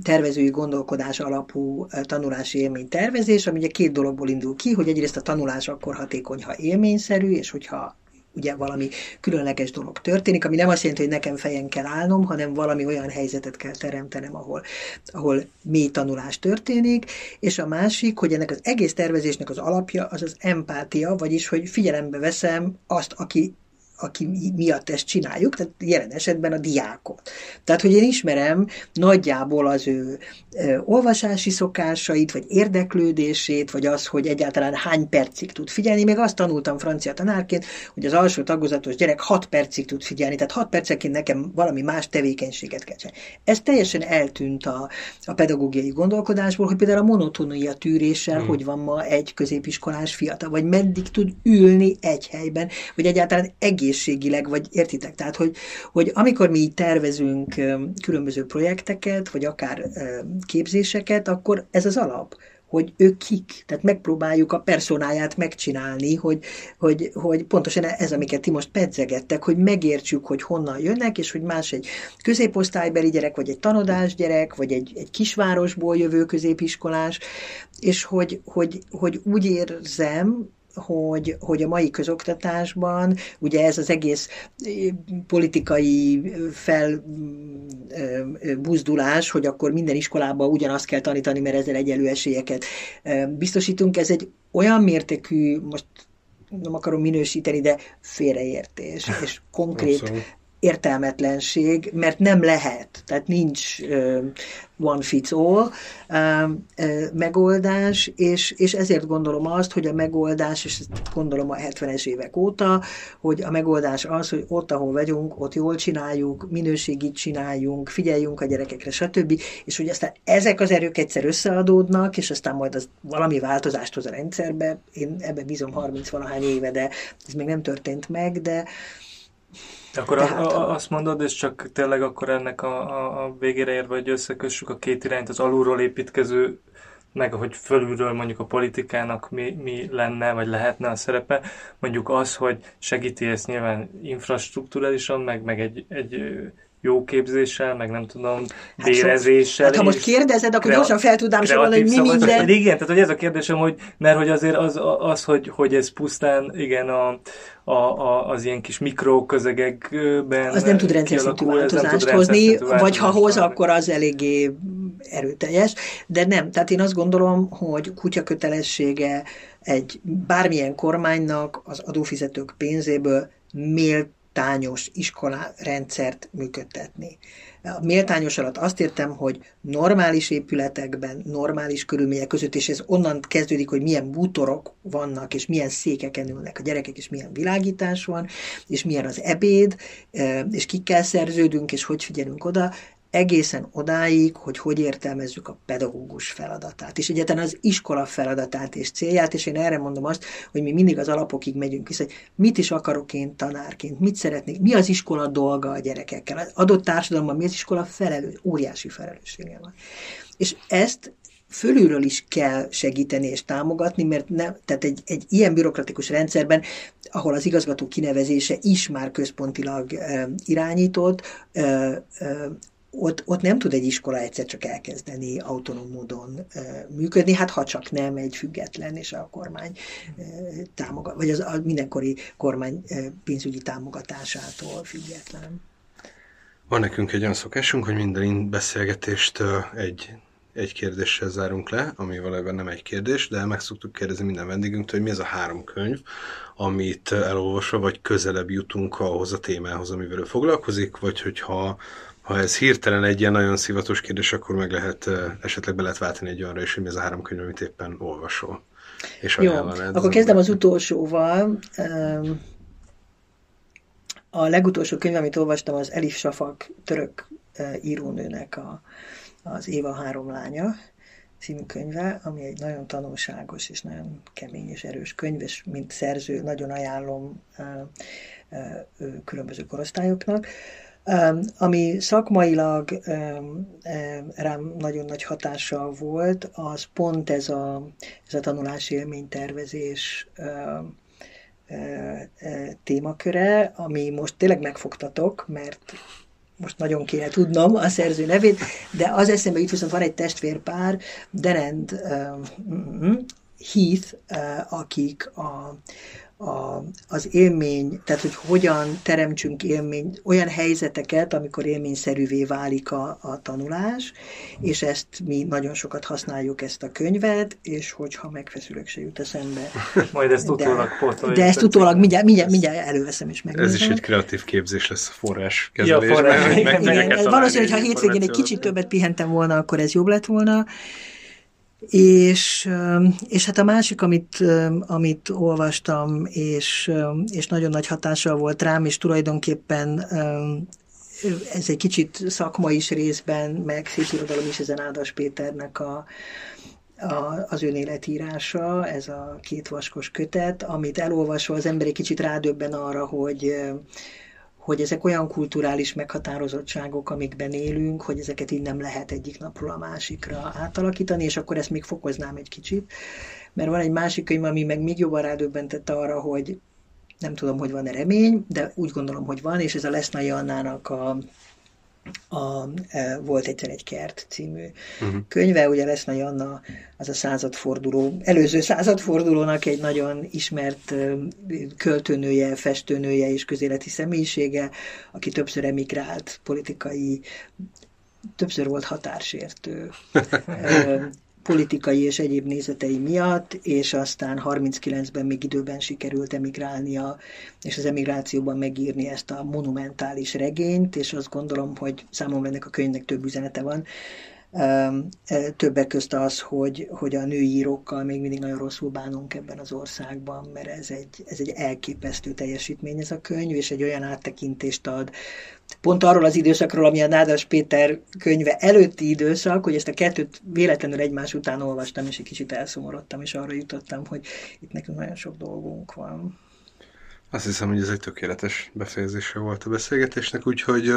tervezői gondolkodás alapú tanulási élménytervezés, ami ugye két dologból indul ki, hogy egyrészt a tanulás akkor hatékony, ha élményszerű, és hogyha ugye valami különleges dolog történik, ami nem azt jelenti, hogy nekem fejen kell állnom, hanem valami olyan helyzetet kell teremtenem, ahol, ahol mély tanulás történik, és a másik, hogy ennek az egész tervezésnek az alapja az az empátia, vagyis, hogy figyelembe veszem azt, aki aki miatt ezt csináljuk, tehát jelen esetben a diákot. Tehát, hogy én ismerem nagyjából az ő olvasási szokásait, vagy érdeklődését, vagy az, hogy egyáltalán hány percig tud figyelni. Még azt tanultam francia tanárként, hogy az alsó tagozatos gyerek 6 percig tud figyelni, tehát 6 perceként nekem valami más tevékenységet kell csinálni. Ez teljesen eltűnt a, a pedagógiai gondolkodásból, hogy például a monotonia tűréssel, hmm. hogy van ma egy középiskolás fiatal, vagy meddig tud ülni egy helyben, vagy egyáltalán egész egészségileg, vagy értitek? Tehát, hogy, hogy amikor mi így tervezünk különböző projekteket, vagy akár képzéseket, akkor ez az alap hogy ők kik, tehát megpróbáljuk a personáját megcsinálni, hogy, hogy, hogy pontosan ez, amiket ti most pedzegettek, hogy megértsük, hogy honnan jönnek, és hogy más egy középosztálybeli gyerek, vagy egy tanodás gyerek, vagy egy, egy kisvárosból jövő középiskolás, és hogy, hogy, hogy úgy érzem, hogy, hogy a mai közoktatásban ugye ez az egész politikai felbuzdulás, hogy akkor minden iskolában ugyanazt kell tanítani, mert ezzel egyelő esélyeket biztosítunk, ez egy olyan mértékű, most nem akarom minősíteni, de félreértés, és konkrét értelmetlenség, mert nem lehet, tehát nincs one fits all megoldás, és, és ezért gondolom azt, hogy a megoldás, és ezt gondolom a 70-es évek óta, hogy a megoldás az, hogy ott, ahol vagyunk, ott jól csináljuk, minőségit csináljunk, figyeljünk a gyerekekre, stb. És hogy aztán ezek az erők egyszer összeadódnak, és aztán majd az valami változást hoz a rendszerbe. Én ebben bízom 30 valahány éve, de ez még nem történt meg, de, akkor Tehát, a, a, azt mondod, és csak tényleg akkor ennek a, a, a végére érve, hogy összekössük a két irányt, az alulról építkező, meg hogy fölülről mondjuk a politikának mi, mi lenne, vagy lehetne a szerepe, mondjuk az, hogy segíti ezt nyilván infrastruktúrálisan, meg, meg egy, egy jó képzéssel, meg nem tudom, hát bérezéssel. Hát ha most kérdezed, akkor gyorsan fel tudnám sorolni, hogy mi minden. Igen, tehát hogy ez a kérdésem, hogy, mert hogy azért az, az hogy, hogy ez pusztán, igen, a, a, a, az ilyen kis mikroközegekben Az nem tud rendszerszintű változást hozni, vagy ha hoz, akkor az eléggé erőteljes, de nem. Tehát én azt gondolom, hogy kutya kötelessége egy bármilyen kormánynak az adófizetők pénzéből mélt méltányos iskolarendszert működtetni. A méltányos alatt azt értem, hogy normális épületekben, normális körülmények között, és ez onnan kezdődik, hogy milyen bútorok vannak, és milyen székeken ülnek a gyerekek, és milyen világítás van, és milyen az ebéd, eh, és kikkel szerződünk, és hogy figyelünk oda, egészen odáig, hogy hogy értelmezzük a pedagógus feladatát, és egyáltalán az iskola feladatát és célját, és én erre mondom azt, hogy mi mindig az alapokig megyünk vissza, hogy mit is akarok én tanárként, mit szeretnék, mi az iskola dolga a gyerekekkel. Az adott társadalomban mi az iskola felelős, óriási felelőssége van. És ezt fölülről is kell segíteni és támogatni, mert nem, tehát egy, egy ilyen bürokratikus rendszerben, ahol az igazgató kinevezése is már központilag e, irányított, e, e, ott, ott nem tud egy iskola egyszer csak elkezdeni autonóm módon működni, hát ha csak nem egy független és a kormány támogat, vagy az a mindenkori kormány pénzügyi támogatásától független. Van nekünk egy olyan szokásunk, hogy minden beszélgetést egy, egy kérdéssel zárunk le, ami valójában nem egy kérdés, de meg szoktuk kérdezni minden vendégünktől, hogy mi ez a három könyv, amit elolvasva vagy közelebb jutunk ahhoz a témához, amivel ő foglalkozik, vagy hogyha ha ez hirtelen egy ilyen nagyon szivatos kérdés, akkor meg lehet, esetleg be lehet váltani egy olyanra is, hogy mi ez a három könyv, amit éppen olvasol. És Jó, akkor kezdem az utolsóval. A legutolsó könyv, amit olvastam, az Elif Safak török írónőnek a, az Éva három lánya című könyve, ami egy nagyon tanulságos és nagyon kemény és erős könyv, és mint szerző nagyon ajánlom különböző korosztályoknak. Ami szakmailag rám nagyon nagy hatással volt, az pont ez a, ez a tanulási élménytervezés témaköre, ami most tényleg megfogtatok, mert most nagyon kéne tudnom a szerző nevét, de az eszembe jut, viszont van egy testvérpár, Derend Heath, uh, akik a, a, az élmény, tehát hogy hogyan teremtsünk élmény, olyan helyzeteket, amikor élményszerűvé válik a, a tanulás, és ezt mi nagyon sokat használjuk ezt a könyvet, és hogyha megfeszülök, se jut eszembe. [LAUGHS] Majd ezt utólag. De ezt utólag mindjárt, mindjárt, mindjárt előveszem és megnézem. Ez is egy kreatív képzés lesz a forrás kezelésben. Ja, forrás. Valószínűleg, ha hétvégén egy kicsit többet pihentem volna, akkor ez jobb lett volna. És, és hát a másik, amit, amit olvastam, és, és nagyon nagy hatással volt rám, és tulajdonképpen ez egy kicsit szakma is részben, meg szépirodalom is ezen Ádas Péternek a, a, az önéletírása, ez a két vaskos kötet, amit elolvasva az ember egy kicsit rádöbben arra, hogy, hogy ezek olyan kulturális meghatározottságok, amikben élünk, hogy ezeket így nem lehet egyik napról a másikra átalakítani, és akkor ezt még fokoznám egy kicsit. Mert van egy másik könyv, ami meg még jobban rádöbbentett arra, hogy nem tudom, hogy van-e remény, de úgy gondolom, hogy van, és ez a Lesznai Annának a a, e, volt egyszer egy kert című uh-huh. könyve, ugye lesz Nagy Anna az a századforduló, előző századfordulónak egy nagyon ismert e, költőnője, festőnője és közéleti személyisége, aki többször emigrált politikai, többször volt határsértő. [LAUGHS] Politikai és egyéb nézetei miatt, és aztán 39-ben még időben sikerült emigrálnia, és az emigrációban megírni ezt a monumentális regényt, és azt gondolom, hogy számomra ennek a könyvnek több üzenete van, Többek közt az, hogy, hogy a női írókkal még mindig nagyon rosszul bánunk ebben az országban, mert ez egy, ez egy elképesztő teljesítmény ez a könyv, és egy olyan áttekintést ad pont arról az időszakról, ami a Nádas Péter könyve előtti időszak, hogy ezt a kettőt véletlenül egymás után olvastam, és egy kicsit elszomorodtam, és arra jutottam, hogy itt nekünk nagyon sok dolgunk van. Azt hiszem, hogy ez egy tökéletes befejezése volt a beszélgetésnek, úgyhogy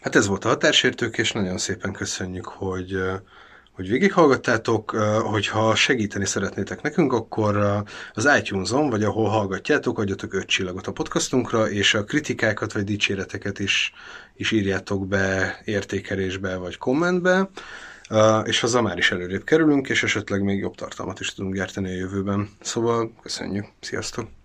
hát ez volt a határsértők, és nagyon szépen köszönjük, hogy, hogy végighallgattátok. Hogyha segíteni szeretnétek nekünk, akkor az iTunes-on, vagy ahol hallgatjátok, adjatok öt csillagot a podcastunkra, és a kritikákat vagy dicséreteket is, is írjátok be értékelésbe vagy kommentbe. És azzal már is előrébb kerülünk, és esetleg még jobb tartalmat is tudunk gyártani a jövőben. Szóval köszönjük, sziasztok!